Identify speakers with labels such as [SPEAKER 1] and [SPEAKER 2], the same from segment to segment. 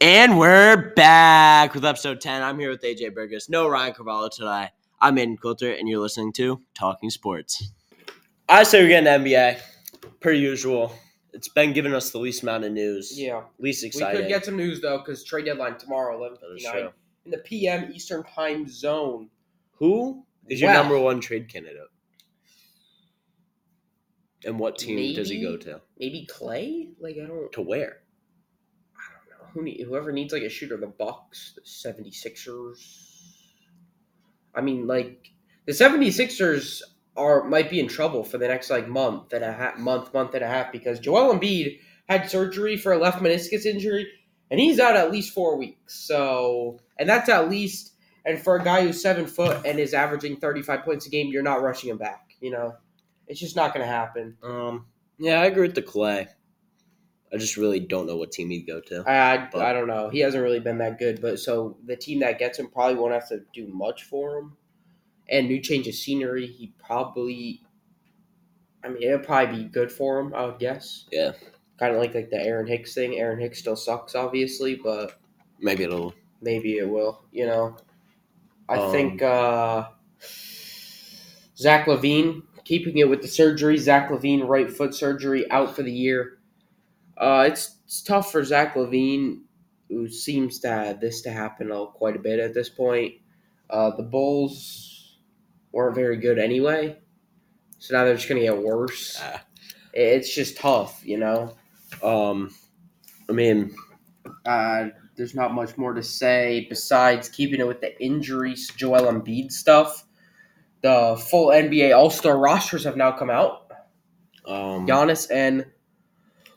[SPEAKER 1] And we're back with episode 10. I'm here with AJ Burgess. No Ryan Carvalho today. I'm Aiden Coulter, and you're listening to Talking Sports. I say we get an NBA, per usual. It's been giving us the least amount of news,
[SPEAKER 2] Yeah,
[SPEAKER 1] least exciting.
[SPEAKER 2] we could get some news though, because trade deadline tomorrow, eleven
[SPEAKER 1] That is
[SPEAKER 2] fifty nine,
[SPEAKER 1] true.
[SPEAKER 2] in the PM Eastern Time Zone.
[SPEAKER 1] Who is your number one trade candidate? And what team does he go to?
[SPEAKER 2] Maybe Clay? Like I don't,
[SPEAKER 1] To where?
[SPEAKER 2] Who need, whoever needs like a shooter, the Bucks, the 76ers. I mean, like the 76ers are might be in trouble for the next like month and a half, month, month and a half because Joel Embiid had surgery for a left meniscus injury and he's out at least four weeks. So, and that's at least. And for a guy who's seven foot and is averaging 35 points a game, you're not rushing him back. You know, it's just not going to happen.
[SPEAKER 1] Um, yeah, I agree with the Clay. I just really don't know what team he'd go to.
[SPEAKER 2] I, I,
[SPEAKER 1] But-
[SPEAKER 2] I don't know. He hasn't really been that good, but so the team that gets him probably won't have to do much for him. And new change of scenery, he probably. I mean, it'll probably be good for him. I would guess.
[SPEAKER 1] Yeah.
[SPEAKER 2] Kind of like like the Aaron Hicks thing. Aaron Hicks still sucks, obviously, but
[SPEAKER 1] Maybe it'll.
[SPEAKER 2] maybe it will. You know, I
[SPEAKER 1] Um,
[SPEAKER 2] think uh, Zach LaVine keeping it with the surgery. Zach LaVine right foot surgery out for the year. Uh, it's, it's tough for Zach LaVine, who seems to have this to happen quite a bit at this point. Uh, the Bulls weren't very good anyway, so now they're just gonna get worse.
[SPEAKER 1] Ah.
[SPEAKER 2] It's just tough, you know.
[SPEAKER 1] Um, I mean,
[SPEAKER 2] Uh, there's not much more to say besides keeping it with the injuries, Joel Embiid stuff. The full NBA All Star rosters have now come out.
[SPEAKER 1] um,
[SPEAKER 2] Giannis and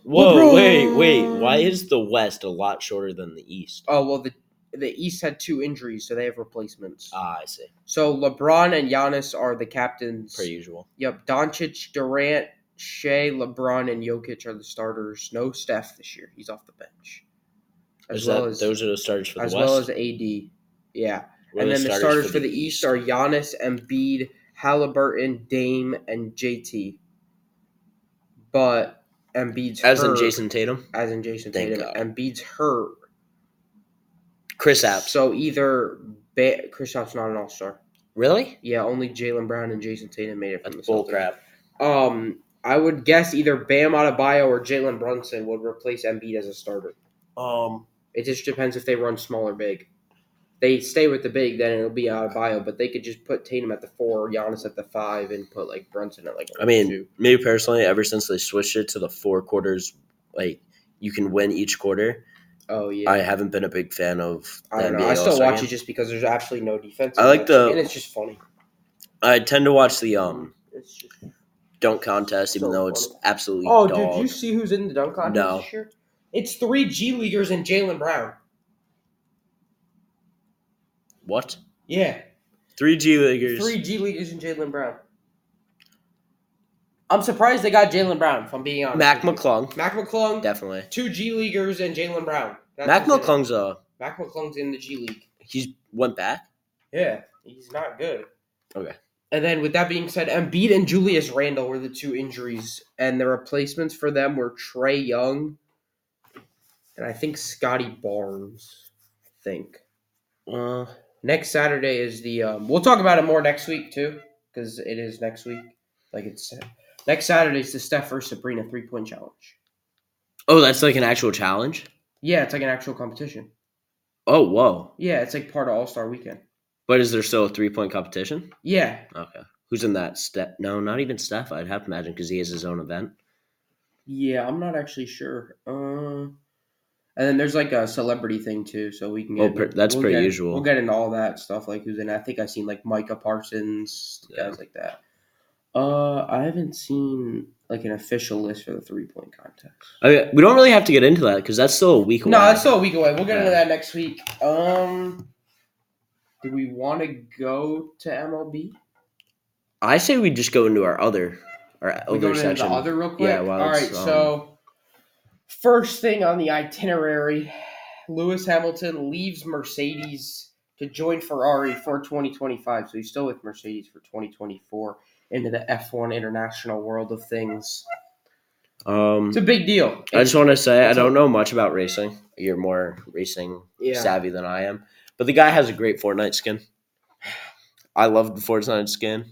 [SPEAKER 1] whoa,
[SPEAKER 2] LeBron.
[SPEAKER 1] wait, wait. Why is the West a lot shorter than the East?
[SPEAKER 2] oh well, the the East had two injuries, so they have replacements.
[SPEAKER 1] Ah, I see.
[SPEAKER 2] So LeBron and Giannis are the captains.
[SPEAKER 1] Per usual.
[SPEAKER 2] Yep, Doncic, Durant, Shai, LeBron, and Jokic are the starters. No Steph this year; he's off the bench. As
[SPEAKER 1] Is
[SPEAKER 2] well
[SPEAKER 1] that,
[SPEAKER 2] as
[SPEAKER 1] those are the starters for the
[SPEAKER 2] as
[SPEAKER 1] West.
[SPEAKER 2] well as AD. Yeah. And then the starters for the East are Giannis, Embiid, Halliburton, Dame, and JT. But Embiid's
[SPEAKER 1] as in Jayson Tatum,
[SPEAKER 2] as in Jayson
[SPEAKER 1] Thank
[SPEAKER 2] Tatum.
[SPEAKER 1] God.
[SPEAKER 2] Embiid's hurt,
[SPEAKER 1] Kristaps.
[SPEAKER 2] so either ba- Kristaps not an All Star.
[SPEAKER 1] really?
[SPEAKER 2] Yeah, only Jaylen Brown and Jayson Tatum made it from
[SPEAKER 1] That's
[SPEAKER 2] the
[SPEAKER 1] bull crap.
[SPEAKER 2] Um, I would guess either Bam Adebayo or Jalen Brunson would replace Embiid as a starter.
[SPEAKER 1] Um,
[SPEAKER 2] It just depends if they run small or big. They stay with the big, then it'll be Adebayo. But they could just put Tatum at the four, Giannis at the five, and put like Brunson at like.
[SPEAKER 1] I mean,
[SPEAKER 2] two.
[SPEAKER 1] me personally, ever since they switched it to the four quarters, like you can win each quarter,
[SPEAKER 2] oh yeah.
[SPEAKER 1] I haven't been a big fan of. The
[SPEAKER 2] I don't know. I still
[SPEAKER 1] All-Star
[SPEAKER 2] watch
[SPEAKER 1] game.
[SPEAKER 2] it just because there's absolutely no defense.
[SPEAKER 1] I like the-
[SPEAKER 2] and it's just funny.
[SPEAKER 1] I tend to watch the um
[SPEAKER 2] It's just.
[SPEAKER 1] dunk contest, even
[SPEAKER 2] So
[SPEAKER 1] though it's
[SPEAKER 2] funny.
[SPEAKER 1] absolutely
[SPEAKER 2] Oh,
[SPEAKER 1] dog.
[SPEAKER 2] dude, you see who's in the dunk contest
[SPEAKER 1] No.
[SPEAKER 2] this year? It's three G leaguers and Jaylen Brown.
[SPEAKER 1] What?
[SPEAKER 2] Yeah,
[SPEAKER 1] Three G leaguers.
[SPEAKER 2] three G leaguers and Jaylen Brown. I'm surprised they got Jaylen Brown. If I'm being honest,
[SPEAKER 1] Mac. McClung,
[SPEAKER 2] Mac McClung,
[SPEAKER 1] definitely.
[SPEAKER 2] two G leaguers and Jaylen Brown. That's
[SPEAKER 1] Mac. McClung's uh
[SPEAKER 2] Mac McClung's in the G League.
[SPEAKER 1] he's went back.
[SPEAKER 2] Yeah, he's not good.
[SPEAKER 1] Okay.
[SPEAKER 2] And then, with that being said, Embiid and Julius Randle were the two injuries, and the replacements for them were Trae Young, and I think Scottie Barnes. I think
[SPEAKER 1] Uh,
[SPEAKER 2] next Saturday is the. Um, we'll talk about it more next week too, because it is next week. Like it's next Saturday is the Steph versus Sabrina three point challenge.
[SPEAKER 1] oh, that's like an actual challenge.
[SPEAKER 2] Yeah, it's like an actual competition.
[SPEAKER 1] Oh, whoa!
[SPEAKER 2] Yeah, it's like part of All Star Weekend.
[SPEAKER 1] But is there still a three point competition?
[SPEAKER 2] Yeah,
[SPEAKER 1] Okay. Who's in that? step? No, not even Steph. I'd have to imagine because he has his own event.
[SPEAKER 2] Yeah, I'm not actually sure. Uh, and then there's like a celebrity thing too, so we can
[SPEAKER 1] Oh,
[SPEAKER 2] get.
[SPEAKER 1] per- that's
[SPEAKER 2] we'll
[SPEAKER 1] pretty
[SPEAKER 2] get-
[SPEAKER 1] usual.
[SPEAKER 2] We'll get into all that stuff, like who's in. I think I've seen like Micah Parsons,
[SPEAKER 1] Yeah.
[SPEAKER 2] guys like that. Uh, I haven't seen like an official list for the three point contest.
[SPEAKER 1] I mean, we don't really have to get into that because that's still a week away.
[SPEAKER 2] No, that's still a week away. We'll get into that next week. Um, do we want to go to MLB?
[SPEAKER 1] I say we just go into our other, our
[SPEAKER 2] We go
[SPEAKER 1] other
[SPEAKER 2] to
[SPEAKER 1] section.
[SPEAKER 2] the other real quick.
[SPEAKER 1] Yeah, well,
[SPEAKER 2] All right.
[SPEAKER 1] um,
[SPEAKER 2] so first thing on the itinerary, Lewis Hamilton leaves Mercedes to join Ferrari for 2025. So he's still with Mercedes for 2024 into the F1 international world of things.
[SPEAKER 1] Um,
[SPEAKER 2] It's a big deal.
[SPEAKER 1] I just want to say I don't know much about racing. You're more racing
[SPEAKER 2] Yeah.
[SPEAKER 1] savvy than I am, but the guy has a great Fortnite skin. I love the Fortnite skin.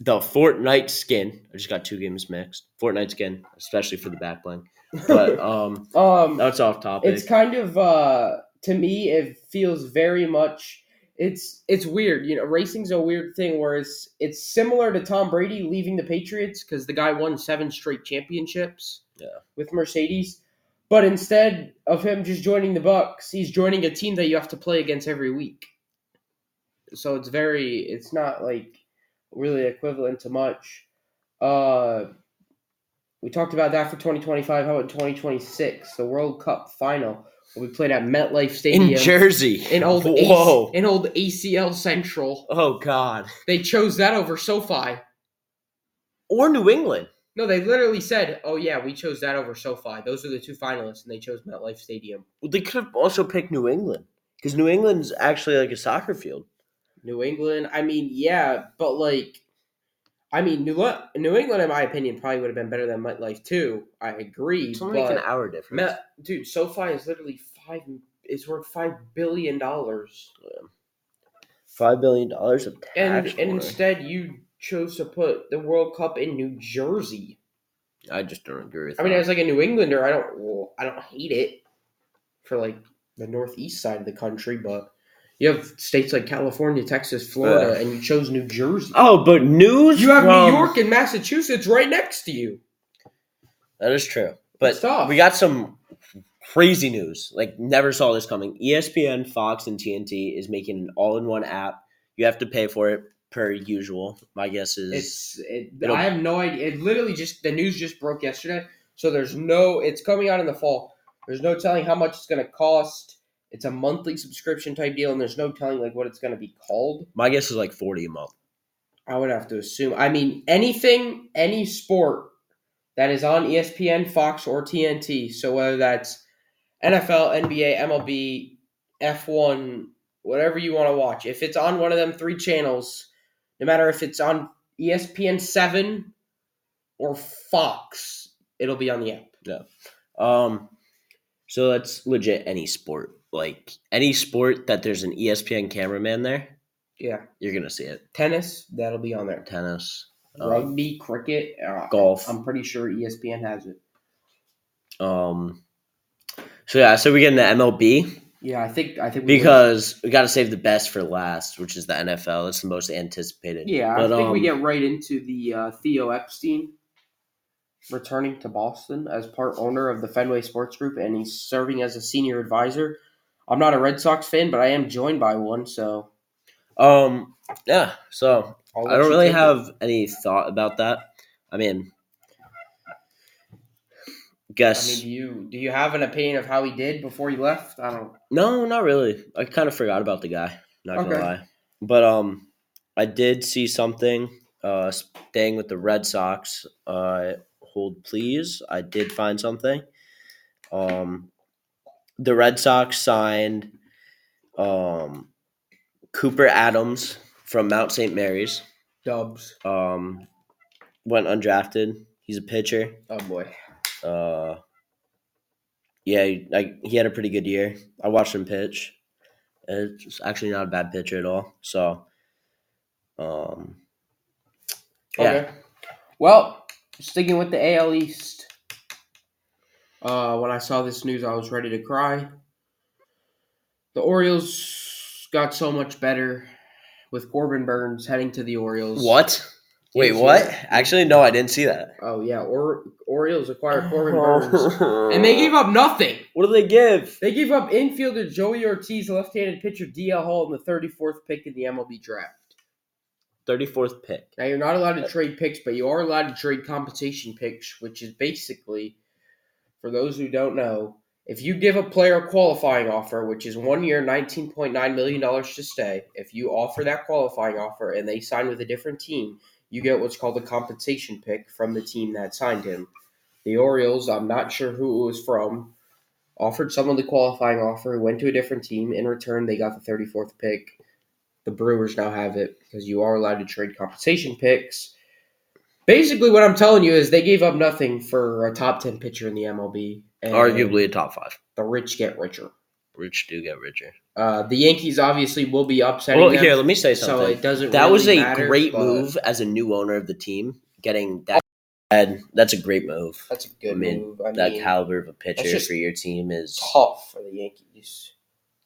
[SPEAKER 1] The Fortnite skin. I just got two games mixed. Fortnite skin, especially for the back bling. But um,
[SPEAKER 2] um,
[SPEAKER 1] that's off topic.
[SPEAKER 2] it's kind of uh to me it feels very much it's it's weird you know racing's a weird thing where it's it's similar to tom brady leaving the patriots because the guy won seven straight championships
[SPEAKER 1] Yeah.
[SPEAKER 2] with mercedes but instead of him just joining the bucks he's joining a team that you have to play against every week so it's very it's not like really equivalent to much uh we talked about that for 2025 how about 2026 the world cup final will be played at metlife stadium
[SPEAKER 1] in Jersey.
[SPEAKER 2] in old
[SPEAKER 1] Whoa.
[SPEAKER 2] In old ACL Central.
[SPEAKER 1] oh God.
[SPEAKER 2] They chose that over SoFi.
[SPEAKER 1] Or New England.
[SPEAKER 2] No, they literally said, "Oh yeah, we chose that over SoFi. Those are the two finalists, and they chose MetLife Stadium."
[SPEAKER 1] Well, they could have also picked New England because New England's actually like a soccer field.
[SPEAKER 2] New England. I mean, yeah, but like, I mean, New New England, in my opinion, probably would have been better than MetLife too. I agree,
[SPEAKER 1] It's only like an hour difference.
[SPEAKER 2] Dude, SoFi is literally five. It's worth five billion dollars,
[SPEAKER 1] Five billion dollars of tax.
[SPEAKER 2] and and instead you chose to put the World Cup in New Jersey.
[SPEAKER 1] I just don't agree with.
[SPEAKER 2] I mean,
[SPEAKER 1] that.
[SPEAKER 2] as like a New Englander, I don't well, I don't hate it for like the northeast side of the country, but you have states like California, Texas, Florida,
[SPEAKER 1] Ugh.
[SPEAKER 2] and you chose New Jersey.
[SPEAKER 1] oh, but news.
[SPEAKER 2] You have
[SPEAKER 1] from-
[SPEAKER 2] New York and Massachusetts right next to you.
[SPEAKER 1] That is true, but
[SPEAKER 2] It's tough.
[SPEAKER 1] we got some crazy news. Like never saw this coming. ESPN, Fox, and TNT is making an all-in-one app. You have to pay for it per usual. My guess is
[SPEAKER 2] It's it,
[SPEAKER 1] It'll-
[SPEAKER 2] I have no idea. It literally just the news just broke yesterday, so there's no. It's coming out in the fall. There's no telling how much it's going to cost. It's a monthly subscription type deal, and there's no telling like what it's going to be called.
[SPEAKER 1] my guess is like forty a month.
[SPEAKER 2] I would have to assume. I mean, anything, any sport that is on ESPN, Fox, or TNT. So whether that's NFL, NBA, MLB, F1, whatever you want to watch, if it's on one of them three channels, no matter if it's on ESPN 7 or Fox, it'll be on the app. Yeah.
[SPEAKER 1] Um, so that's legit any sport. Like any sport that there's an ESPN cameraman there,
[SPEAKER 2] Yeah.
[SPEAKER 1] you're gonna see it.
[SPEAKER 2] Tennis, that'll be on there.
[SPEAKER 1] Tennis, um,
[SPEAKER 2] Rugby, cricket, uh,
[SPEAKER 1] golf.
[SPEAKER 2] I'm pretty sure ESPN has it.
[SPEAKER 1] Um, so yeah, so we get into MLB
[SPEAKER 2] Yeah, I think I think we
[SPEAKER 1] because we got to save the best for last, which is the NFL. It's the most anticipated.
[SPEAKER 2] Yeah,
[SPEAKER 1] But,
[SPEAKER 2] I think we
[SPEAKER 1] um,
[SPEAKER 2] get right into the uh, Theo Epstein returning to Boston as part owner of the Fenway Sports Group, and he's serving as a senior advisor. I'm not a Red Sox fan, but I am joined by one, so
[SPEAKER 1] Um. Yeah. So
[SPEAKER 2] I'll
[SPEAKER 1] I
[SPEAKER 2] let
[SPEAKER 1] don't really
[SPEAKER 2] take it.
[SPEAKER 1] have any thought about that. I mean,
[SPEAKER 2] I
[SPEAKER 1] guess
[SPEAKER 2] mean, do you do you have an opinion of how he did before he left? I don't.
[SPEAKER 1] no, not really. I kind of forgot about the guy. Not gonna lie, but um, I did see something. Uh, staying with the Red Sox. Uh, hold please. I did find something. Um, the Red Sox signed um Cooper Adams from Mount St. Mary's.
[SPEAKER 2] Dubs.
[SPEAKER 1] Um, went undrafted. He's a pitcher.
[SPEAKER 2] Oh boy.
[SPEAKER 1] Uh, yeah, he- like he had a pretty good year. I watched him pitch. It's actually not a bad pitcher at all. So, um, yeah,
[SPEAKER 2] Okay. Well, sticking with the AL East. Uh, when I saw this news, I was ready to cry. The Orioles got so much better with Corbin Burnes heading to the Orioles.
[SPEAKER 1] what? Wait,
[SPEAKER 2] Did you see
[SPEAKER 1] what?
[SPEAKER 2] that?
[SPEAKER 1] Actually, no, I didn't see that.
[SPEAKER 2] Oh yeah, or Orioles acquired Corbin Burnes, and they gave up nothing.
[SPEAKER 1] What do they give?
[SPEAKER 2] They gave up infielder Joey Ortiz, left-handed pitcher DL Hall, and the 34th pick in the MLB draft.
[SPEAKER 1] Thirty fourth pick.
[SPEAKER 2] Now you're not allowed to trade picks, but you are allowed to trade compensation picks, which is basically, for those who don't know, if you give a player a qualifying offer, which is one year, nineteen point nine million dollars to stay, if you offer that qualifying offer and they sign with a different team, you get what's called a compensation pick from the team that signed him. The Orioles, I'm not sure who it was from, offered someone the qualifying offer, went to a different team. In return, they got the 34th pick. The Brewers now have it because you are allowed to trade compensation picks. Basically, what I'm telling you is they gave up nothing for a top ten pitcher in the MLB. And
[SPEAKER 1] Arguably a top five.
[SPEAKER 2] the rich get richer.
[SPEAKER 1] Rich do get richer.
[SPEAKER 2] Uh, the Yankees obviously will be upsetting
[SPEAKER 1] Well,
[SPEAKER 2] them,
[SPEAKER 1] here, let me say something.
[SPEAKER 2] so it doesn't.
[SPEAKER 1] that was a
[SPEAKER 2] matter,
[SPEAKER 1] great
[SPEAKER 2] but
[SPEAKER 1] move as a new owner of the team, getting that. That's a great move.
[SPEAKER 2] That's a good
[SPEAKER 1] I mean,
[SPEAKER 2] move. I
[SPEAKER 1] that
[SPEAKER 2] mean,
[SPEAKER 1] caliber of a pitcher for your team is.
[SPEAKER 2] tough for the Yankees.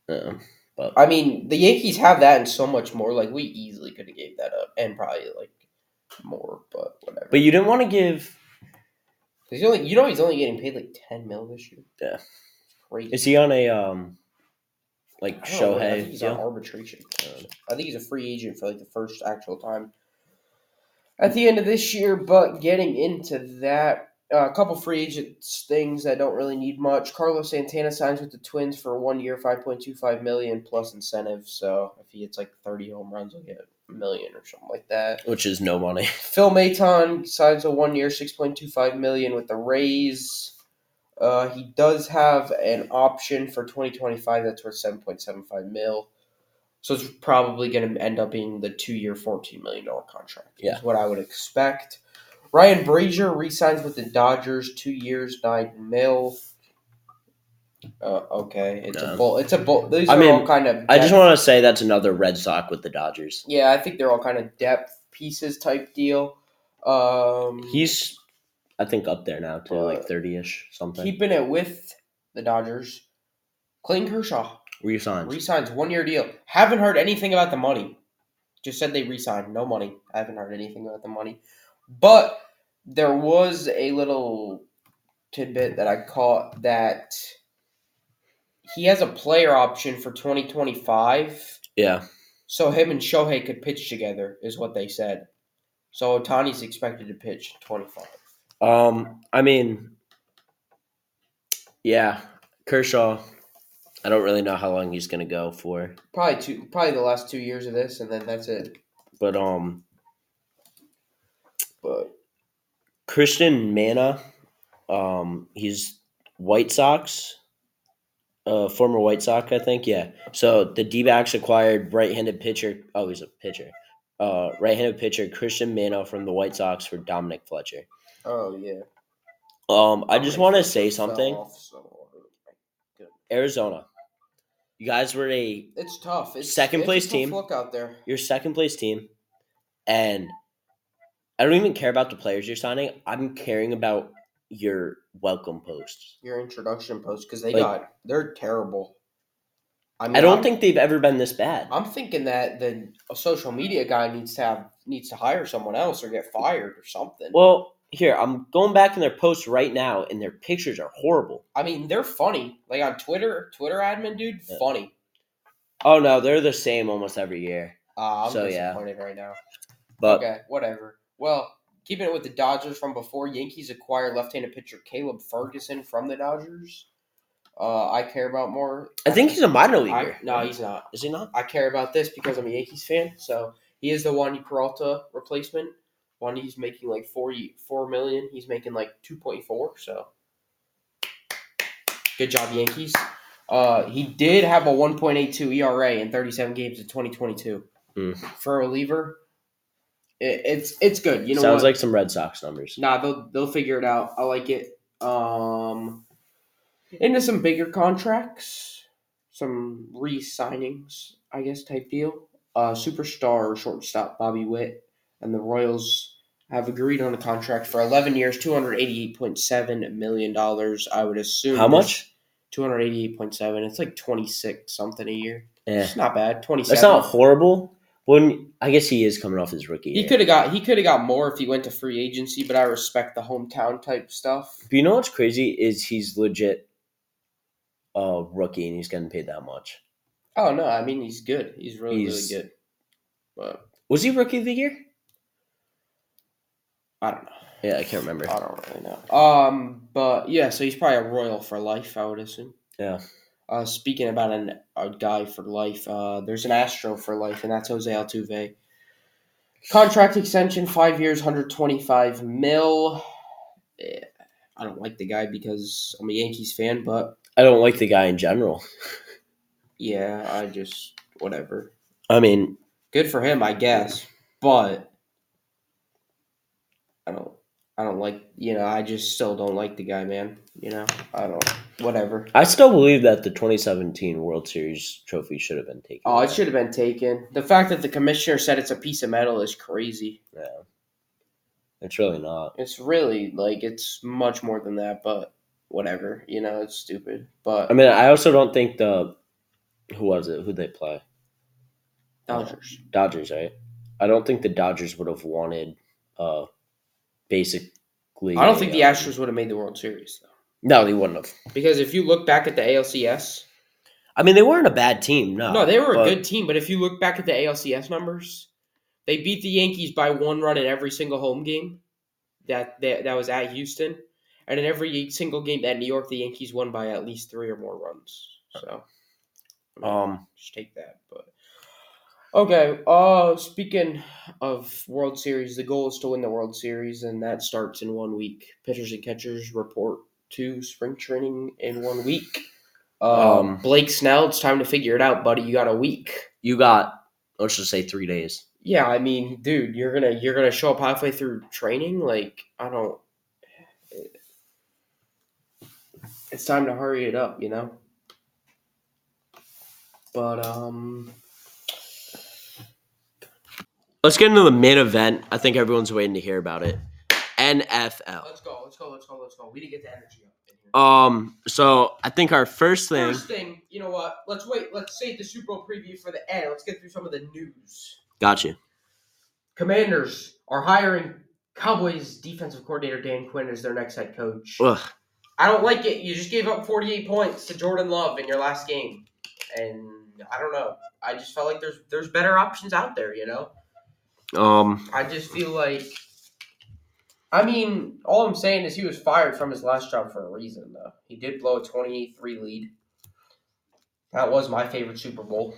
[SPEAKER 1] Uh, but
[SPEAKER 2] I mean, the Yankees have that and so much more. Like we easily could have gave that up, and probably like more, but whatever.
[SPEAKER 1] but you didn't want to give.
[SPEAKER 2] he's only, you know, he's only getting paid like ten mil this year.
[SPEAKER 1] Yeah.
[SPEAKER 2] Crazy.
[SPEAKER 1] Is he on a um, like
[SPEAKER 2] I don't know, I think
[SPEAKER 1] Shohei
[SPEAKER 2] he's on
[SPEAKER 1] deal?
[SPEAKER 2] arbitration. I think he's a free agent for like the first actual time at the end of this year. But getting into that, uh, a couple free agents things that don't really need much. Carlos Santana signs with the Twins for one year, five point two five million plus incentive. So if he hits like thirty home runs, he'll get a million or something like that.
[SPEAKER 1] Which is no money.
[SPEAKER 2] Phil Maton signs a one year, six point two five million with the Rays. Uh, he does have an option for twenty twenty five that's worth seven point seven five mil. So it's probably going to end up being the two year, fourteen million dollar contract.
[SPEAKER 1] Yeah.
[SPEAKER 2] is what I would expect. Ryan Brasier re-signs with the Dodgers, two years, nine mil. Uh, okay, it's a bull. It's a bull. These
[SPEAKER 1] I
[SPEAKER 2] are
[SPEAKER 1] mean,
[SPEAKER 2] all kind of.
[SPEAKER 1] I just want to say that's another Red Sox with the Dodgers.
[SPEAKER 2] Yeah, I think they're all kind of depth pieces type deal. Um,
[SPEAKER 1] He's, I think, up there now like
[SPEAKER 2] Uh,
[SPEAKER 1] thirty ish something.
[SPEAKER 2] keeping it with the Dodgers. Clayton Kershaw
[SPEAKER 1] Resigns.
[SPEAKER 2] resigns one year deal. Haven't heard anything about the money. Just said they resigned. No money. I haven't heard anything about the money. But there was a little tidbit that I caught that he has a player option for 2025.
[SPEAKER 1] yeah,
[SPEAKER 2] So him and Shohei could pitch together, is what they said. So Ohtani's expected to pitch 25.
[SPEAKER 1] Um, I mean, yeah, Kershaw. I don't really know how long he's gonna go for,
[SPEAKER 2] Probably two, probably the last two years of this, and then that's it.
[SPEAKER 1] but um,
[SPEAKER 2] But
[SPEAKER 1] Cristian Mena, um, he's White Sox, uh, former White Sox, I think. Yeah. So the D-backs acquired right-handed pitcher. Oh, he's a pitcher. Uh, right-handed pitcher Cristian Mena from the White Sox for Dominic Fletcher.
[SPEAKER 2] oh yeah,
[SPEAKER 1] Um, I just want to say something.
[SPEAKER 2] off so hard.
[SPEAKER 1] Arizona, you guys were a
[SPEAKER 2] It's tough. It's
[SPEAKER 1] Second
[SPEAKER 2] it's
[SPEAKER 1] place
[SPEAKER 2] a tough
[SPEAKER 1] team.
[SPEAKER 2] Look out there.
[SPEAKER 1] your second place team, and I don't even care about the players you're signing. I'm caring about your welcome posts.
[SPEAKER 2] Your introduction post because they
[SPEAKER 1] Like-
[SPEAKER 2] got they're terrible. I mean,
[SPEAKER 1] I don't
[SPEAKER 2] I'm-
[SPEAKER 1] think they've ever been this bad.
[SPEAKER 2] I'm thinking that the a social media guy needs to have needs to hire someone else or get fired or something.
[SPEAKER 1] Well, here I'm going back in their posts right now, and their pictures are horrible.
[SPEAKER 2] I mean, they're funny. Like on Twitter, Twitter admin dude,
[SPEAKER 1] Yeah.
[SPEAKER 2] funny.
[SPEAKER 1] Oh no, they're the same almost every year.
[SPEAKER 2] Uh, I'm
[SPEAKER 1] So, yeah.
[SPEAKER 2] disappointed right now.
[SPEAKER 1] But
[SPEAKER 2] okay, whatever. Well, keeping it with the Dodgers from before, Yankees acquired left-handed pitcher Caleb Ferguson from the Dodgers. Uh, I care about more.
[SPEAKER 1] I think he's a minor
[SPEAKER 2] I,
[SPEAKER 1] leaguer.
[SPEAKER 2] no, he's not.
[SPEAKER 1] is he not?
[SPEAKER 2] I care about this because I'm a Yankees fan. So he is the Wandy Peralta replacement. Wandy's making like four four million. He's making like two point four. So good job, Yankees. Uh, he did have a one point eight two ERA in thirty seven games in twenty twenty two.
[SPEAKER 1] Hmm.
[SPEAKER 2] For a reliever, it, it's it's good. You know
[SPEAKER 1] Sounds
[SPEAKER 2] what?
[SPEAKER 1] like some Red Sox numbers.
[SPEAKER 2] Nah, they'll they'll figure it out. I like it. Um, into some bigger contracts, some re-signings, I guess, type deal. Uh, superstar shortstop Bobby Witt and the Royals have agreed on a contract for eleven years, two hundred eighty-eight point seven million dollars. I would assume
[SPEAKER 1] How much?
[SPEAKER 2] Two hundred eighty-eight point seven. It's like twenty-six something a year.
[SPEAKER 1] Yeah,
[SPEAKER 2] It's not bad. Twenty-seven.
[SPEAKER 1] that's not horrible. When I guess he is coming off his rookie.
[SPEAKER 2] He
[SPEAKER 1] year.
[SPEAKER 2] could have got he could have got more if he went to free agency, but I respect the hometown type stuff.
[SPEAKER 1] But you know what's crazy is he's legit a rookie and he's getting paid that much.
[SPEAKER 2] Oh no, I mean he's good. He's really
[SPEAKER 1] He's-
[SPEAKER 2] really good. But
[SPEAKER 1] Was he rookie of the year?
[SPEAKER 2] I don't know.
[SPEAKER 1] Yeah, I can't remember.
[SPEAKER 2] I don't really know. Um, but yeah, so he's probably a royal for life, I would assume.
[SPEAKER 1] Yeah.
[SPEAKER 2] Uh, speaking about an, a guy for life, uh, there's an Astro for life, and that's Jose Altuve. Contract extension, five years, 125 mil. Eh, I don't like the guy because I'm a Yankees fan, but
[SPEAKER 1] I don't like the guy in general.
[SPEAKER 2] yeah, I just whatever.
[SPEAKER 1] I mean,
[SPEAKER 2] Good for him, I guess. But. I don't like. You know, I just still don't like the guy, man. You know, I don't. Whatever.
[SPEAKER 1] I still believe that the 2017 World Series trophy should have been taken.
[SPEAKER 2] Oh, it should have been taken. The fact that the commissioner said it's a piece of metal is crazy.
[SPEAKER 1] Yeah. It's really not.
[SPEAKER 2] It's really like it's much more than that, but whatever. You know, it's stupid. But
[SPEAKER 1] I mean, I also don't think the who was it? Who they play?
[SPEAKER 2] Dodgers.
[SPEAKER 1] Dodgers, right? I don't think the Dodgers would have wanted uh basically
[SPEAKER 2] I don't think the
[SPEAKER 1] uh,
[SPEAKER 2] Astros would have made the World Series though,
[SPEAKER 1] No, they wouldn't have.
[SPEAKER 2] because if you look back at the ALCS,
[SPEAKER 1] I mean, they weren't a bad team. No,
[SPEAKER 2] no, they were a good team. But if you look back at the ALCS numbers, they beat the Yankees by one run in every single home game. That that, that was at Houston, and in every single game at New York, the Yankees won by at least three or more runs. So, I mean,
[SPEAKER 1] Um,
[SPEAKER 2] just take that. But okay. Uh, speaking of World Series, the goal is to win the World Series, and that starts in one week. Pitchers and catchers report to spring training in one week. Um,
[SPEAKER 1] Um,
[SPEAKER 2] Blake Snell, it's time to figure it out, buddy. You got a week.
[SPEAKER 1] you got let's just say three days.
[SPEAKER 2] Yeah, I mean, dude, you're gonna you're gonna show up halfway through training. Like, I don't. It's time to hurry it up, you know. But um,
[SPEAKER 1] Let's get into the main event. I think everyone's waiting to hear about it. NFL.
[SPEAKER 2] let's go, let's go, let's go, let's go. We need to get the energy up. In here.
[SPEAKER 1] Um, so I think our first thing.
[SPEAKER 2] First thing, you know what? Let's wait. Let's save the Super Bowl preview for the end. Let's get through some of the news.
[SPEAKER 1] Got you.
[SPEAKER 2] Commanders are hiring Cowboys defensive coordinator Dan Quinn as their next head coach.
[SPEAKER 1] Ugh.
[SPEAKER 2] I don't like it. You just gave up 48 points to Jordan Love in your last game, and I don't know. I just felt like there's there's better options out there. You know,
[SPEAKER 1] Um,
[SPEAKER 2] I just feel like. I mean, all I'm saying is he was fired from his last job for a reason, though. He did blow a 28-3 lead. That was my favorite Super Bowl.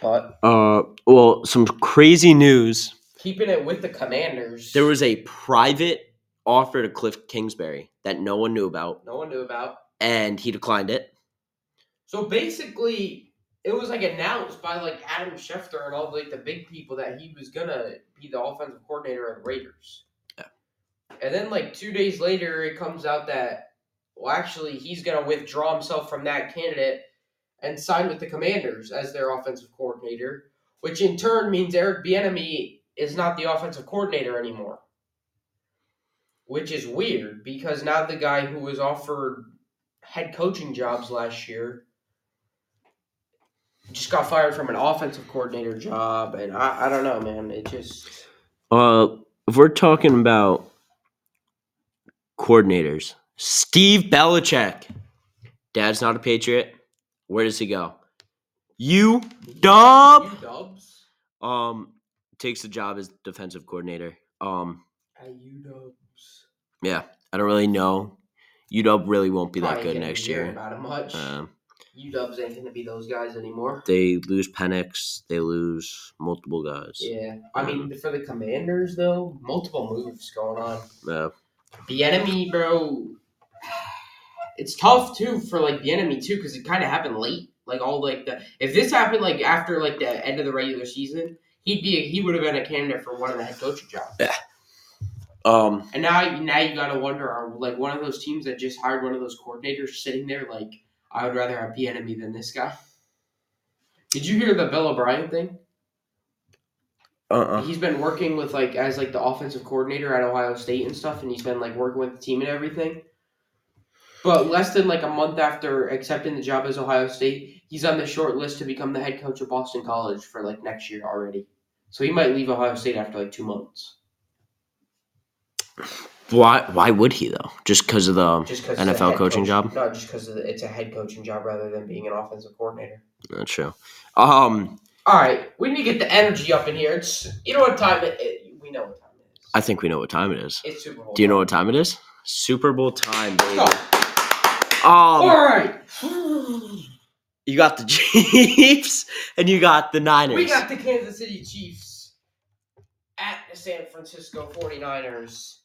[SPEAKER 2] But
[SPEAKER 1] uh, well, some crazy news.
[SPEAKER 2] keeping it with the Commanders,
[SPEAKER 1] There was a private offer to Cliff Kingsbury that no one knew about,
[SPEAKER 2] no one knew about.
[SPEAKER 1] and he declined it.
[SPEAKER 2] So basically, it was like announced by like Adam Schefter and all like the big people that he was gonna be the offensive coordinator of the Raiders.
[SPEAKER 1] Yeah.
[SPEAKER 2] And then like two days later, it comes out that well, actually, he's gonna withdraw himself from that candidate and sign with the Commanders as their offensive coordinator, which in turn means Eric Bieniemy is not the offensive coordinator anymore. Which is weird because now the guy who was offered head coaching jobs last year just got fired from an offensive coordinator job, and I, I don't know, man. It just
[SPEAKER 1] Uh, if we're talking about coordinators, Steve Belichick. Dad's not a Patriot. Where does he go? You dub.
[SPEAKER 2] You dubs
[SPEAKER 1] Um, takes the job as defensive coordinator. Um,
[SPEAKER 2] at dubs.
[SPEAKER 1] yeah, I don't really know. UW really won't be that
[SPEAKER 2] Probably
[SPEAKER 1] good next year.
[SPEAKER 2] About it much.
[SPEAKER 1] Um,
[SPEAKER 2] dubs ain't gonna be those guys anymore.
[SPEAKER 1] they lose Penix. They lose multiple guys.
[SPEAKER 2] Yeah, I mean for the Commanders though, multiple moves going on.
[SPEAKER 1] Uh,
[SPEAKER 2] Bieniemy, bro. It's tough too for like Bieniemy too because it kind of happened late. Like all like the if this happened like after like the end of the regular season, he'd be he would have been a candidate for one of the head coaching jobs. Yeah.
[SPEAKER 1] Um,
[SPEAKER 2] And now now you gotta wonder are like one of those teams that just hired one of those coordinators sitting there like I would rather have Bieniemy than this guy. Did you hear the Bill O'Brien thing?
[SPEAKER 1] uh-uh.
[SPEAKER 2] He's been working with like as like the offensive coordinator at Ohio State and stuff, and he's been like working with the team and everything. But less than like a month after accepting the job as Ohio State, he's on the short list to become the head coach of Boston College for like next year already. So he might leave Ohio State after like two months.
[SPEAKER 1] Why? Why would he though? Just because of the NFL coaching job?
[SPEAKER 2] No, just because it's a head coaching job rather than being an offensive coordinator.
[SPEAKER 1] Not true. Um,
[SPEAKER 2] All right, we need to get the energy up in here. It's you know what time it, it we know what time it is.
[SPEAKER 1] I think we know what time it is.
[SPEAKER 2] It's Super Bowl.
[SPEAKER 1] Do you know what time it is? Super Bowl time, baby.
[SPEAKER 2] Go.
[SPEAKER 1] Um,
[SPEAKER 2] All right.
[SPEAKER 1] you got the Chiefs and you got the Niners.
[SPEAKER 2] We got the Kansas City Chiefs at the San Francisco 49ers.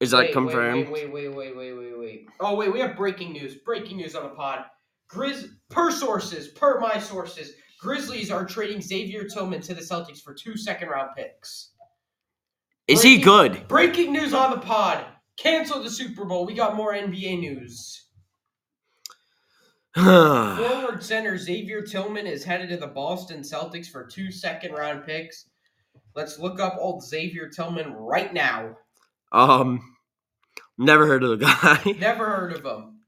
[SPEAKER 1] Is that
[SPEAKER 2] Wait,
[SPEAKER 1] confirmed?
[SPEAKER 2] Wait, wait, wait, wait, wait, wait, wait. Oh, wait, we have breaking news. Breaking news on the pod. Grizz, per sources, per my sources, Grizzlies are trading Xavier Tillman to the Celtics for two second round picks.
[SPEAKER 1] Is he good?
[SPEAKER 2] Breaking news on the pod. Cancel the Super Bowl. We got more NBA news. Forward center Xavier Tillman is headed to the Boston Celtics for two second round picks. Let's look up old Xavier Tillman right now.
[SPEAKER 1] Um, never heard of the guy,
[SPEAKER 2] Never heard of him.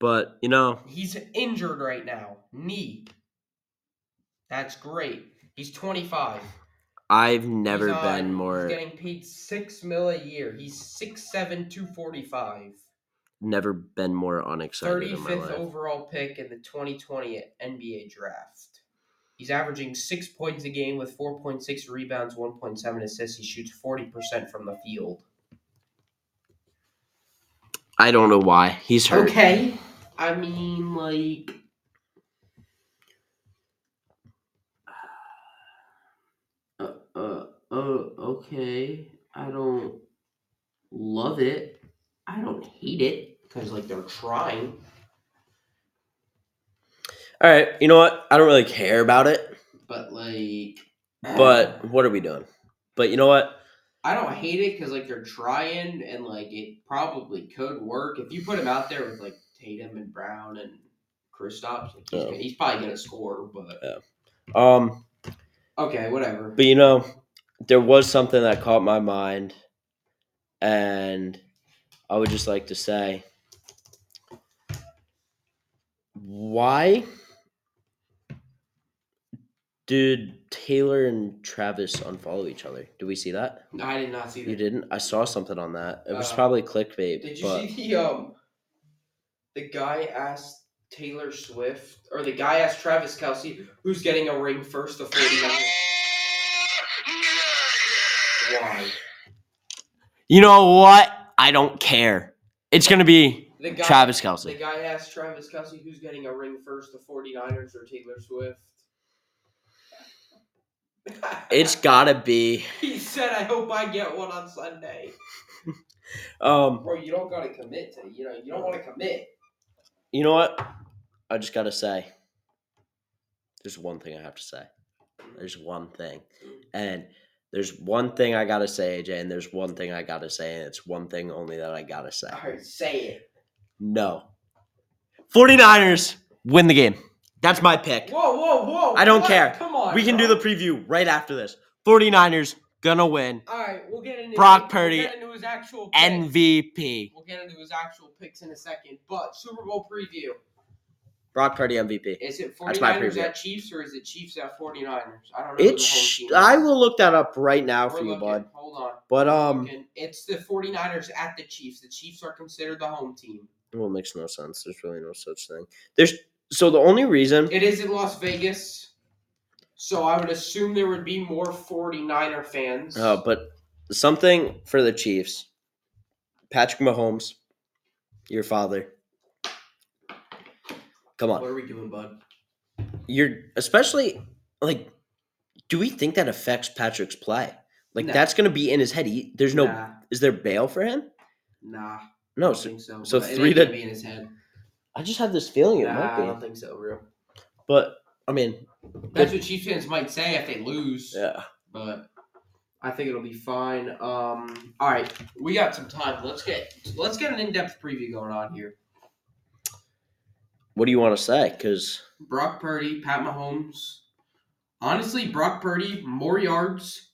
[SPEAKER 1] but you know,
[SPEAKER 2] He's injured right now. Knee. That's great. He's 25.
[SPEAKER 1] I've never
[SPEAKER 2] He's on-
[SPEAKER 1] been more,
[SPEAKER 2] He's getting paid six mil a year. He's six seven two forty five.
[SPEAKER 1] never been more unexcited
[SPEAKER 2] 35th overall pick in the 2020 NBA draft. He's averaging six points a game with 4.6 rebounds, 1.7 assists. He shoots 40% from the field.
[SPEAKER 1] I don't know why he's hurt.
[SPEAKER 2] Okay. I mean, like. Uh, uh, oh, okay. I don't love it. I don't hate it because, like, they're trying.
[SPEAKER 1] All right, you know what? I don't really care about it,
[SPEAKER 2] But, like.
[SPEAKER 1] but what are we doing? But you know what?
[SPEAKER 2] I don't hate it because like they're trying and like it probably could work if you put him out there with like Tatum and Brown and Kristaps. Like, he's,
[SPEAKER 1] Yeah.
[SPEAKER 2] he's probably gonna score, but
[SPEAKER 1] Um,
[SPEAKER 2] okay, whatever.
[SPEAKER 1] but you know, there was something that caught my mind, and I would just like to say, why did Taylor and Travis unfollow each other? Did we see that?
[SPEAKER 2] No, I did not see that.
[SPEAKER 1] You didn't? I saw something on that. It was
[SPEAKER 2] Uh,
[SPEAKER 1] probably clickbait.
[SPEAKER 2] Did you
[SPEAKER 1] but
[SPEAKER 2] see the um the guy asked Taylor Swift or the guy asked Travis Kelce who's getting a ring first, the 49ers? Why?
[SPEAKER 1] you know what? I don't care. It's gonna be
[SPEAKER 2] guy
[SPEAKER 1] Travis
[SPEAKER 2] Kelce.
[SPEAKER 1] The
[SPEAKER 2] guy asked Travis Kelce who's getting a ring first, the 49ers or Taylor Swift.
[SPEAKER 1] It's gotta be.
[SPEAKER 2] He said, "I hope I get one on Sunday."
[SPEAKER 1] Um,
[SPEAKER 2] Bro, you don't gotta commit to. You know, you don't want to commit.
[SPEAKER 1] you know what? I just gotta say. There's one thing I have to say. There's one thing, and there's one thing I gotta say, AJ, and there's one thing I gotta say, and it's one thing only that I gotta say.
[SPEAKER 2] All right, say it.
[SPEAKER 1] No. 49ers win the game. That's my pick.
[SPEAKER 2] Whoa, whoa, whoa!
[SPEAKER 1] I don't
[SPEAKER 2] what?
[SPEAKER 1] care.
[SPEAKER 2] Come on.
[SPEAKER 1] We can do the preview right after this. 49ers gonna win.
[SPEAKER 2] All right, we'll get into
[SPEAKER 1] Brock
[SPEAKER 2] we'll
[SPEAKER 1] Purdy,
[SPEAKER 2] get into his actual picks.
[SPEAKER 1] MVP.
[SPEAKER 2] We'll get into his actual picks in a second. But Super Bowl preview.
[SPEAKER 1] Brock Purdy MVP.
[SPEAKER 2] Is it
[SPEAKER 1] That's my
[SPEAKER 2] 49ers
[SPEAKER 1] preview.
[SPEAKER 2] at Chiefs or is it Chiefs at 49ers? I don't know.
[SPEAKER 1] It's.
[SPEAKER 2] the home team.
[SPEAKER 1] I will look that up right now
[SPEAKER 2] We're
[SPEAKER 1] for you,
[SPEAKER 2] looking.
[SPEAKER 1] bud.
[SPEAKER 2] Hold on.
[SPEAKER 1] But um.
[SPEAKER 2] It's the 49ers at the Chiefs. The Chiefs are considered the home team.
[SPEAKER 1] well, it makes no sense. There's really no such thing. There's so the only reason.
[SPEAKER 2] It is in Las Vegas. So I would assume there would be more 49er fans.
[SPEAKER 1] Uh, but something for the Chiefs. Patrick Mahomes, your father. Come on.
[SPEAKER 2] what are we doing, bud?
[SPEAKER 1] you're especially like do we think that affects patrick's play like
[SPEAKER 2] No.
[SPEAKER 1] that's gonna be in his head he, there's no
[SPEAKER 2] Nah,
[SPEAKER 1] is there bail for him
[SPEAKER 2] nah.
[SPEAKER 1] no
[SPEAKER 2] I
[SPEAKER 1] so,
[SPEAKER 2] think so.
[SPEAKER 1] so three
[SPEAKER 2] ain't gonna be in his head.
[SPEAKER 1] I just have this feeling it
[SPEAKER 2] Nah,
[SPEAKER 1] might
[SPEAKER 2] I don't think so, bro.
[SPEAKER 1] but i mean
[SPEAKER 2] That's what Chiefs fans might say if they lose.
[SPEAKER 1] yeah
[SPEAKER 2] but I think it'll be fine. Um, all right, we got some time. Let's get let's get an in-depth preview going on here.
[SPEAKER 1] what do you want to say because
[SPEAKER 2] Brock Purdy, Pat Mahomes. Honestly, Brock Purdy more yards,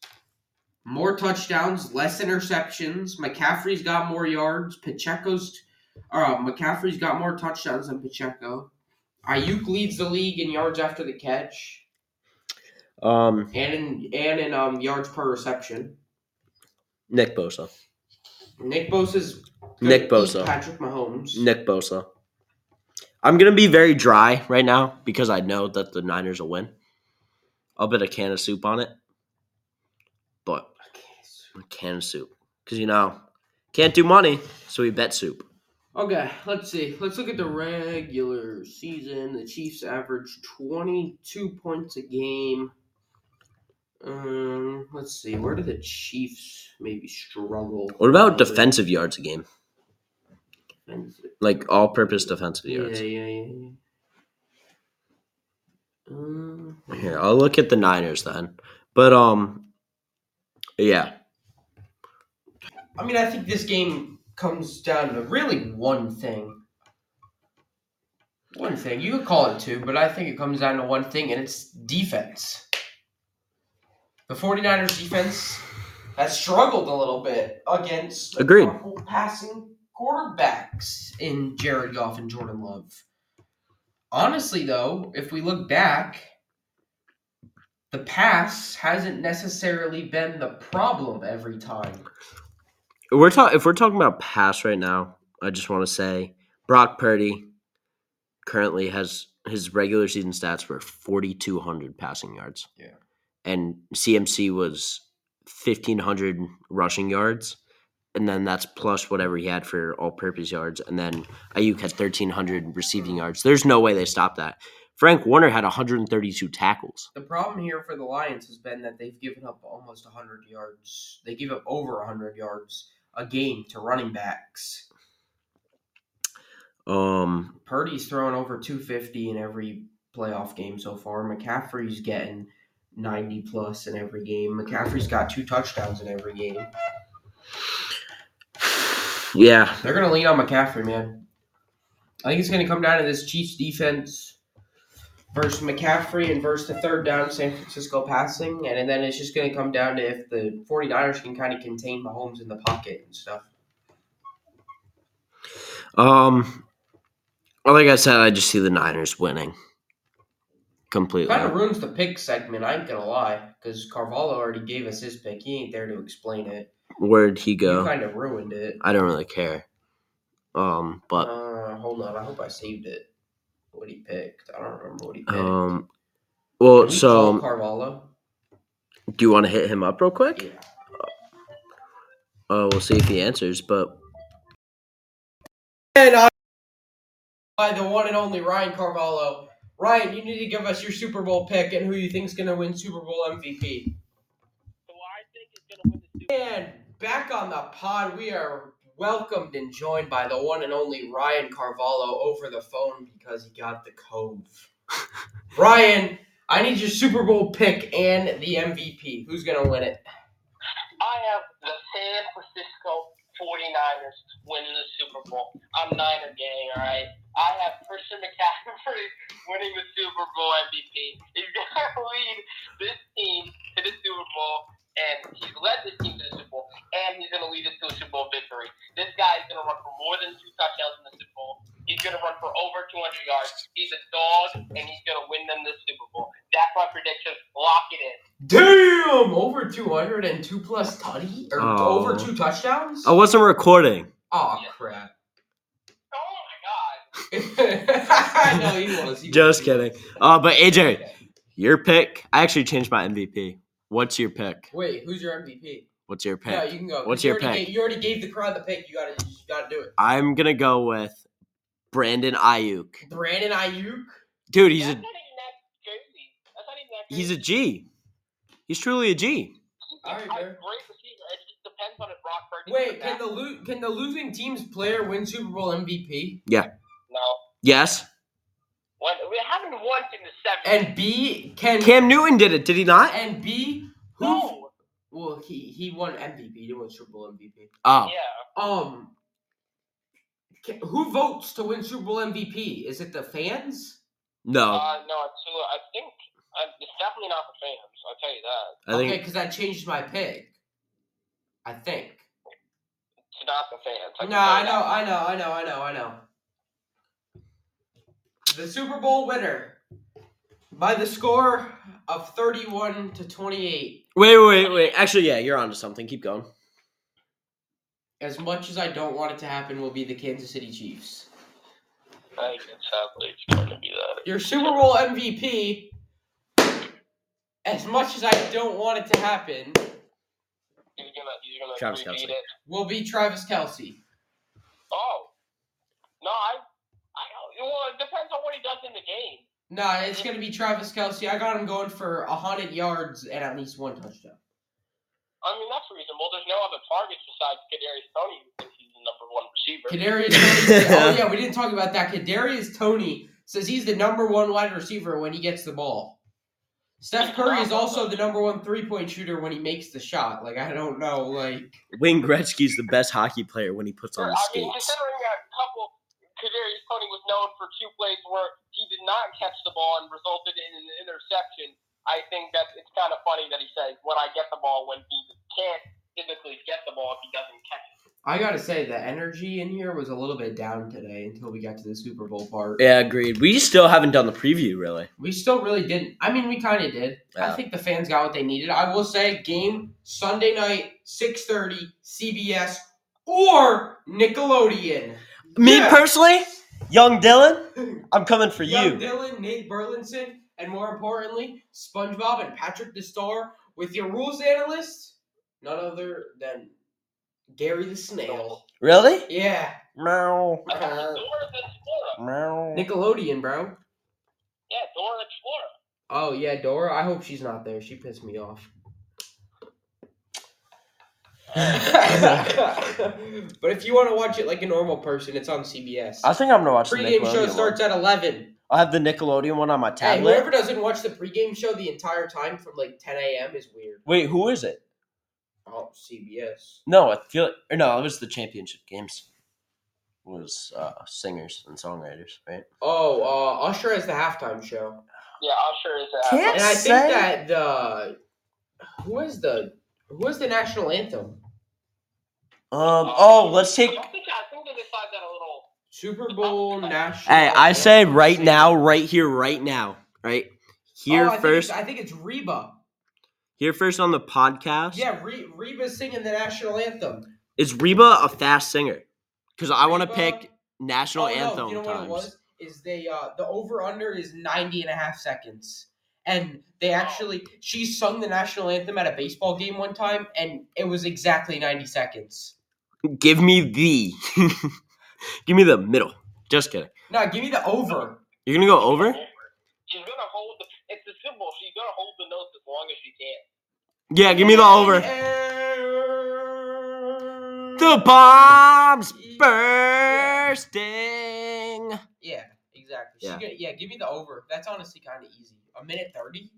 [SPEAKER 2] more touchdowns, less interceptions. McCaffrey's got more yards. Pacheco's, uh, McCaffrey's got more touchdowns than Pacheco. Aiyuk leads the league in yards after the catch
[SPEAKER 1] um
[SPEAKER 2] and in and in um yards per reception.
[SPEAKER 1] nick bosa
[SPEAKER 2] Nick Bosa's
[SPEAKER 1] Nick Bosa.
[SPEAKER 2] Patrick Mahomes.
[SPEAKER 1] nick bosa i'm gonna be very dry right now because i know that the niners will win i'll bet a can of soup on it but a can of soup because you know can't do money so we bet soup
[SPEAKER 2] Okay, let's see. Let's look at the regular season. The Chiefs average 22 points a game. Um, let's see. Where do the Chiefs maybe struggle?
[SPEAKER 1] What about
[SPEAKER 2] a little bit?
[SPEAKER 1] defensive yards a game?
[SPEAKER 2] Defensive.
[SPEAKER 1] Like all purpose defensive
[SPEAKER 2] Yeah,
[SPEAKER 1] yards.
[SPEAKER 2] yeah, yeah. yeah. Um,
[SPEAKER 1] Here, I'll look at the Niners then. But um Yeah.
[SPEAKER 2] I mean, I think this game comes down to really one thing. One thing. You could call it two, but I think it comes down to one thing, and it's defense. The 49ers defense has struggled a little bit against
[SPEAKER 1] Agreed.
[SPEAKER 2] passing quarterbacks in Jared Goff and Jordan Love. Honestly, though, if we look back, the pass hasn't necessarily been the problem every time.
[SPEAKER 1] We're talking if we're talking about pass right now. I just want to say Brock Purdy currently has his regular season stats were 4200 passing yards.
[SPEAKER 2] Yeah.
[SPEAKER 1] And CMC was 1500 rushing yards and then that's plus whatever he had for all-purpose yards and then Aiyuk had 1300 receiving yards. There's no way they stopped that. Frank Warner had 132 tackles.
[SPEAKER 2] The problem here for the Lions has been that they've given up almost 100 yards. They give up over 100 yards a game to running backs.
[SPEAKER 1] Um
[SPEAKER 2] Purdy's throwing over 250 in every playoff game so far. McCaffrey's getting 90 plus in every game. McCaffrey's got two touchdowns in every game.
[SPEAKER 1] yeah,
[SPEAKER 2] They're going to lean on McCaffrey, man. I think it's going to come down to this Chiefs defense versus McCaffrey and versus the third down San Francisco passing. And and then it's just going to come down to if the 49ers can kind of contain Mahomes in the pocket and stuff.
[SPEAKER 1] Um, well, like I said, I just see the Niners winning completely.
[SPEAKER 2] Kind of ruins the pick segment, I ain't going to lie. Because Carvalho already gave us his pick. He ain't there to explain it.
[SPEAKER 1] Where'd he go?
[SPEAKER 2] kind of ruined it.
[SPEAKER 1] I don't really care. Um, but
[SPEAKER 2] Uh, hold on. I hope I saved it. What he picked. I don't remember what he picked.
[SPEAKER 1] um,
[SPEAKER 2] Can
[SPEAKER 1] well,
[SPEAKER 2] we call
[SPEAKER 1] so
[SPEAKER 2] Carvalho?
[SPEAKER 1] do you want to hit him up real quick?
[SPEAKER 2] Yeah.
[SPEAKER 1] Uh, we'll see if he answers. But
[SPEAKER 2] And I by the one and only Ryan Carvalho. Ryan, you need to give us your Super Bowl pick and who you think's gonna win Super Bowl MVP.
[SPEAKER 3] who I think is going to win the Super
[SPEAKER 2] And back on the pod, we are welcomed and joined by the one and only Ryan Carvalho over the phone because he got the cove. Ryan, I need your Super Bowl pick and the MVP. Who's gonna win it?
[SPEAKER 3] I have the San Francisco 49ers winning the Super Bowl. I'm Niner gang, all right? I have Christian McCaffrey winning the Super Bowl MVP. He's going to lead this team to the Super Bowl, and he's led this team to the Super Bowl, and he's going to lead us to a Super Bowl victory. This guy is going to run for more than two touchdowns in the Super Bowl. He's going to run for over 200 yards. He's a dog, and he's going to win them the Super Bowl. That's my prediction. Lock it in.
[SPEAKER 2] Damn! Over 200 and two plus tutty? Or
[SPEAKER 1] Oh.
[SPEAKER 2] over two touchdowns?
[SPEAKER 1] I wasn't recording.
[SPEAKER 2] Oh, crap.
[SPEAKER 3] Oh my God.
[SPEAKER 2] no, he was. He
[SPEAKER 1] Just
[SPEAKER 2] was.
[SPEAKER 1] kidding. Uh, but AJ, your pick. I actually changed my MVP. What's your pick?
[SPEAKER 2] Wait, who's your MVP?
[SPEAKER 1] What's your pick?
[SPEAKER 2] Yeah, you can go.
[SPEAKER 1] What's
[SPEAKER 2] you
[SPEAKER 1] your
[SPEAKER 2] already
[SPEAKER 1] pick?
[SPEAKER 2] Gave, you already gave the crowd the pick. You gotta, you gotta do it.
[SPEAKER 1] I'm gonna go with Brandon Aiyuk.
[SPEAKER 2] Brandon Aiyuk.
[SPEAKER 1] Dude, he's
[SPEAKER 3] That's
[SPEAKER 1] a
[SPEAKER 3] not even that crazy. That's not even that
[SPEAKER 1] he's a G. He's truly a G.
[SPEAKER 2] All right,
[SPEAKER 3] I- Great receiver. It just depends on if Brock Purdy.
[SPEAKER 2] Wait,
[SPEAKER 3] can
[SPEAKER 2] can the lo- can the losing team's player win Super Bowl MVP? Yeah.
[SPEAKER 3] No.
[SPEAKER 1] Yes.
[SPEAKER 3] When, we haven't won in the 70s.
[SPEAKER 2] And B can
[SPEAKER 1] Cam Newton did it, did he not?
[SPEAKER 2] and B who?
[SPEAKER 3] no.
[SPEAKER 2] Well, he he won MVP. He didn't Super Bowl MVP.
[SPEAKER 1] Oh,
[SPEAKER 3] Yeah.
[SPEAKER 2] Um, ca- who votes to win Super Bowl MVP? Is it the fans?
[SPEAKER 1] no.
[SPEAKER 3] Uh, no, it's, I think uh, it's definitely not the fans. I'll tell you that.
[SPEAKER 1] I think
[SPEAKER 2] okay, because I changed my pick. I think.
[SPEAKER 3] It's not the fans. I
[SPEAKER 2] No, I know. I know, I know, I know, I know. The Super Bowl winner by the score of 31 to 28.
[SPEAKER 1] Wait, wait, wait. Actually, yeah, you're onto something. Keep going.
[SPEAKER 2] As much as I don't want it to happen, will be the Kansas City Chiefs.
[SPEAKER 3] I think it's sadly it's going to be that.
[SPEAKER 2] Your Super Bowl MVP, as much as I don't want it to happen,
[SPEAKER 3] He's gonna, he's gonna
[SPEAKER 1] Travis
[SPEAKER 3] repeat
[SPEAKER 1] Kelce.
[SPEAKER 3] it.
[SPEAKER 2] will be Travis Kelce.
[SPEAKER 3] Oh. No, I, I, well, it depends on what he does in the game.
[SPEAKER 2] Nah, it's gonna be Travis Kelce. I got him going for hundred yards and at least one touchdown.
[SPEAKER 3] I mean, that's reasonable. There's no other targets besides Kadarius Toney, who thinks he's the number one receiver.
[SPEAKER 2] Kadarius Toney. oh yeah, we didn't talk about that. Kadarius Toney says he's the number one wide receiver when he gets the ball. Steph Curry is also the number one three point shooter when he makes the shot. Like I don't know, like
[SPEAKER 1] Wayne Gretzky's the best hockey player when he puts on
[SPEAKER 3] I
[SPEAKER 1] the
[SPEAKER 3] mean,
[SPEAKER 1] skates.
[SPEAKER 3] considering a couple, Kadarius Toney was known for two plays where he did not catch the ball and resulted in an interception. I think that it's kind of funny that he says, "When I get the ball," when he can't physically get the ball if he doesn't catch it.
[SPEAKER 2] I gotta say the energy in here was a little bit down today until we got to the Super Bowl part.
[SPEAKER 1] Yeah, agreed. We still haven't done the preview, really.
[SPEAKER 2] We still really didn't. I mean, we kind of did. I think the fans got what they needed. I will say, game Sunday night, six thirty, CBS or Nickelodeon.
[SPEAKER 1] Me
[SPEAKER 2] Yeah.
[SPEAKER 1] personally, young Dylan, I'm coming for you.
[SPEAKER 2] Young
[SPEAKER 1] you.
[SPEAKER 2] Dylan, Nate Burleson, and more importantly, SpongeBob and Patrick DeStar with your rules analyst, none other than Gary the Snail.
[SPEAKER 1] Really?
[SPEAKER 2] Yeah,
[SPEAKER 1] Meow.
[SPEAKER 3] I thought it was uh-huh. Dora the Explorer.
[SPEAKER 1] Meow.
[SPEAKER 2] Nickelodeon, bro.
[SPEAKER 3] Yeah, Dora the Explorer.
[SPEAKER 2] Oh yeah, Dora. I hope she's not there. She pissed me off. but if you want to watch it like a normal person, it's on CBS.
[SPEAKER 1] I think I'm gonna watch the
[SPEAKER 2] Pre-game show
[SPEAKER 1] Nickelodeon
[SPEAKER 2] starts
[SPEAKER 1] one.
[SPEAKER 2] at eleven.
[SPEAKER 1] I have the Nickelodeon one on my tablet.
[SPEAKER 2] Hey, whoever doesn't watch the pre-game show the entire time from like 10 a.m. is weird.
[SPEAKER 1] Wait, who is it?
[SPEAKER 2] Oh, CBS.
[SPEAKER 1] No, I feel or no, it was the championship games. It was uh, singers and songwriters, right?
[SPEAKER 2] Oh, uh, Usher has the halftime show,
[SPEAKER 3] Yeah, Usher is a.
[SPEAKER 1] Can't-
[SPEAKER 2] and I
[SPEAKER 1] Say-
[SPEAKER 2] think that the who is the who is the national anthem?
[SPEAKER 1] Um. Oh, let's take.
[SPEAKER 3] I think I think they decide that a little.
[SPEAKER 2] Super Bowl national.
[SPEAKER 1] Hey, I say right now, right here, right now, right here
[SPEAKER 2] Oh, I
[SPEAKER 1] first.
[SPEAKER 2] it's- I think it's Reba.
[SPEAKER 1] Here first on the podcast.
[SPEAKER 2] Yeah, Re- Reba's singing the national anthem.
[SPEAKER 1] Is Reba a fast singer? Because I want to pick national
[SPEAKER 2] Oh, no,
[SPEAKER 1] anthem
[SPEAKER 2] you know
[SPEAKER 1] times.
[SPEAKER 2] what it was? Is they uh the over under is 90 and a half seconds. And they actually she sung the national anthem at a baseball game one time and it was exactly 90 seconds.
[SPEAKER 1] Give me the. Give me the middle. Just kidding.
[SPEAKER 2] No, give me the over.
[SPEAKER 1] You're gonna go over?
[SPEAKER 3] She's gonna hold the. It's a symbol. She's gonna hold the notes as long as she can.
[SPEAKER 1] Yeah, give me the over.
[SPEAKER 2] The
[SPEAKER 1] The bombs bursting.
[SPEAKER 2] Yeah, exactly.
[SPEAKER 1] Yeah.
[SPEAKER 2] Gonna, yeah, give me the over. That's honestly kind of easy. A minute 30?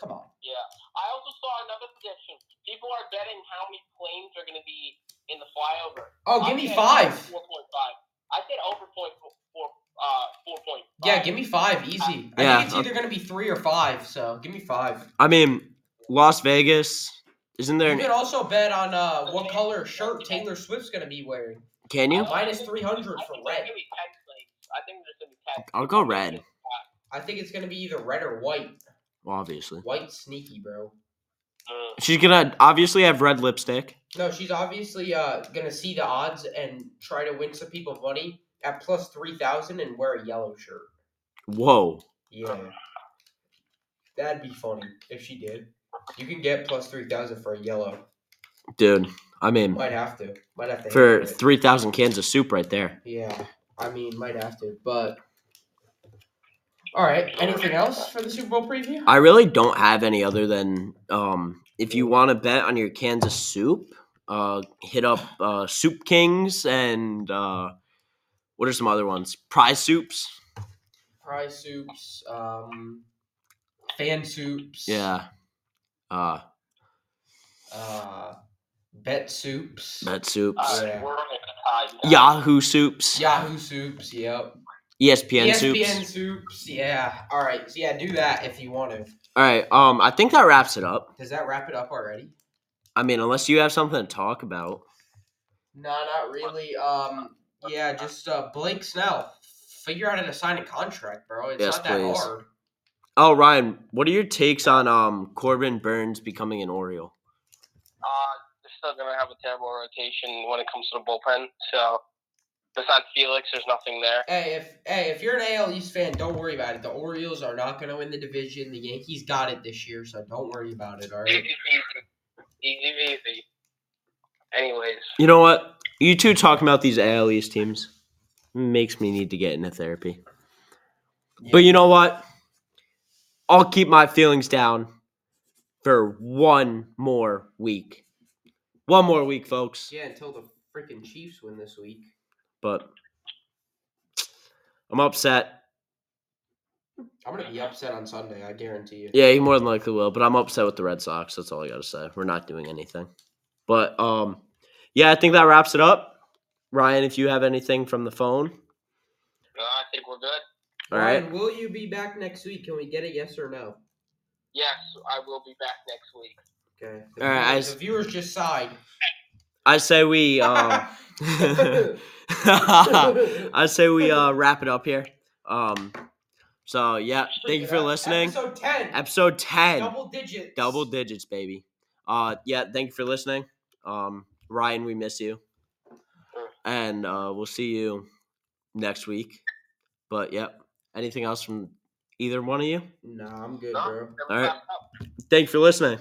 [SPEAKER 2] Come on.
[SPEAKER 3] Yeah. I also saw another prediction. People are betting how many planes are gonna be in the flyover.
[SPEAKER 2] Oh,
[SPEAKER 3] I
[SPEAKER 2] give me five.
[SPEAKER 3] Four point five. I said over point four. four uh, four point five.
[SPEAKER 2] Yeah, give me five. Easy. I
[SPEAKER 1] Yeah,
[SPEAKER 2] think it's either going to be three or five, so give me five.
[SPEAKER 1] I mean, Las Vegas. Isn't there
[SPEAKER 2] You
[SPEAKER 1] an.
[SPEAKER 2] can also bet on uh, what color shirt Taylor Swift's going to be wearing.
[SPEAKER 1] Can you?
[SPEAKER 2] Minus 300
[SPEAKER 3] I
[SPEAKER 2] for red.
[SPEAKER 3] gonna be ten planes. I think there's gonna be ten.
[SPEAKER 1] I'll go red.
[SPEAKER 2] I think it's going to be either red or white.
[SPEAKER 1] Well, obviously.
[SPEAKER 2] White sneaky, bro.
[SPEAKER 3] Mm.
[SPEAKER 1] She's gonna obviously have red lipstick.
[SPEAKER 2] No, she's obviously uh, going to see the odds and try to win some people money at plus 3,000 and wear a yellow shirt.
[SPEAKER 1] Whoa.
[SPEAKER 2] Yeah. That'd be funny if she did. You can get plus 3,000 for a yellow.
[SPEAKER 1] Dude, I mean,
[SPEAKER 2] Might have to. Might have to.
[SPEAKER 1] for 3,000 cans of soup right there.
[SPEAKER 2] Yeah, I mean, might have to, but all right. Anything else for the Super Bowl preview?
[SPEAKER 1] I really don't have any other than um, if you want to bet on your Kansas soup, uh, hit up uh, Soup Kings and uh, what are some other ones? Prize soups.
[SPEAKER 2] Prize soups, um, fan soups,
[SPEAKER 1] Yeah. Uh,
[SPEAKER 2] uh, bet soups,
[SPEAKER 1] bet soups.
[SPEAKER 3] Uh,
[SPEAKER 2] Yeah.
[SPEAKER 3] We're gonna tie. now.
[SPEAKER 1] Yahoo soups.
[SPEAKER 2] Yahoo soups. Yep.
[SPEAKER 1] ESPN,
[SPEAKER 2] ESPN
[SPEAKER 1] soups.
[SPEAKER 2] soups. Yeah. All right. So yeah, do that if you want to.
[SPEAKER 1] All right. Um, I think that wraps it up.
[SPEAKER 2] Does that wrap it up already?
[SPEAKER 1] I mean, unless you have something to talk about.
[SPEAKER 2] No, not really. Um, yeah, just uh, Blake Snell. Figure out how to sign a contract, bro. It's
[SPEAKER 1] Yes,
[SPEAKER 2] not that
[SPEAKER 1] please.
[SPEAKER 2] hard.
[SPEAKER 1] Oh, Ryan, what are your takes on um Corbin Burnes becoming an Oriole?
[SPEAKER 3] Uh, they're still gonna have a terrible rotation when it comes to the bullpen. So, besides Felix, there's nothing there.
[SPEAKER 2] Hey, if hey, if you're an AL East fan, don't worry about it. The Orioles are not going to win the division. The Yankees got it this year, so don't worry about it. All
[SPEAKER 3] Easy, easy, easy, easy. Anyways,
[SPEAKER 1] You know what? You two talking about these AL East teams makes me need to get into therapy. But you know what? I'll keep my feelings down for one more week. One more week, folks.
[SPEAKER 2] Yeah, until the freaking Chiefs win this week.
[SPEAKER 1] But I'm upset.
[SPEAKER 2] I'm gonna be upset on Sunday. I guarantee you.
[SPEAKER 1] Yeah, he more than likely will. But I'm upset with the Red Sox. That's all I got to say. We're not doing anything. But um, yeah, I think that wraps it up. Ryan, if you have anything from the phone,
[SPEAKER 3] No, I think we're good.
[SPEAKER 1] all right.
[SPEAKER 2] Ryan, will you be back next week? Can we get a yes or no?
[SPEAKER 3] Yes, I will be back next week.
[SPEAKER 2] Okay.
[SPEAKER 1] All right, I
[SPEAKER 2] viewers,
[SPEAKER 1] s-
[SPEAKER 2] the viewers just sighed.
[SPEAKER 1] I say we um, I say we uh wrap it up here. Um, so yeah, thank you for listening.
[SPEAKER 2] Episode ten.
[SPEAKER 1] Episode ten,
[SPEAKER 2] Double digits.
[SPEAKER 1] double digits, baby. Uh, yeah, thank you for listening. Um, Ryan, we miss you, and uh, we'll see you next week. But yep, anything else from either one of you?
[SPEAKER 2] Nah, I'm good,
[SPEAKER 3] No,
[SPEAKER 2] bro.
[SPEAKER 1] All right.
[SPEAKER 3] wrapped.
[SPEAKER 1] Thank you for listening.